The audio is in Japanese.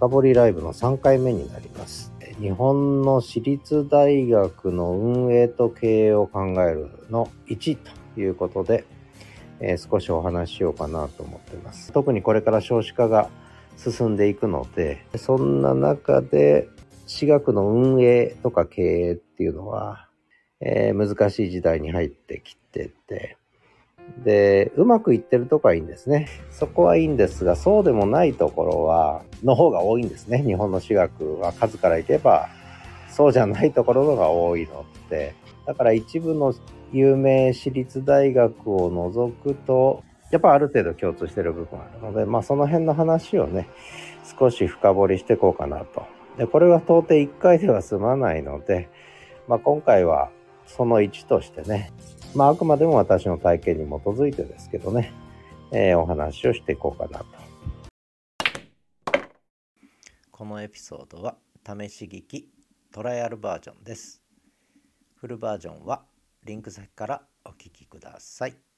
深掘りライブの3回目になります。日本の私立大学の運営と経営を考えるの1ということで、えー、少しお話ししようかなと思っています。特にこれから少子化が進んでいくのでそんな中で私学の運営とか経営っていうのは、えー、難しい時代に入ってきててで、うまくいってるとこはいいんですね。そこはいいんですが、そうでもないところは、の方が多いんですね。日本の私学は数からいけば、そうじゃないところのが多いので、だから一部の有名私立大学を除くと、やっぱある程度共通してる部分があるので、まあその辺の話をね、少し深掘りしていこうかなと。で、これは到底1回では済まないので、まあ今回はその1としてね、まあ、あくまでも私の体験に基づいてですけどね、えー、お話をしていこうかなと。このエピソードは試し聞きトライアルバージョンです。フルバージョンはリンク先からお聞きください。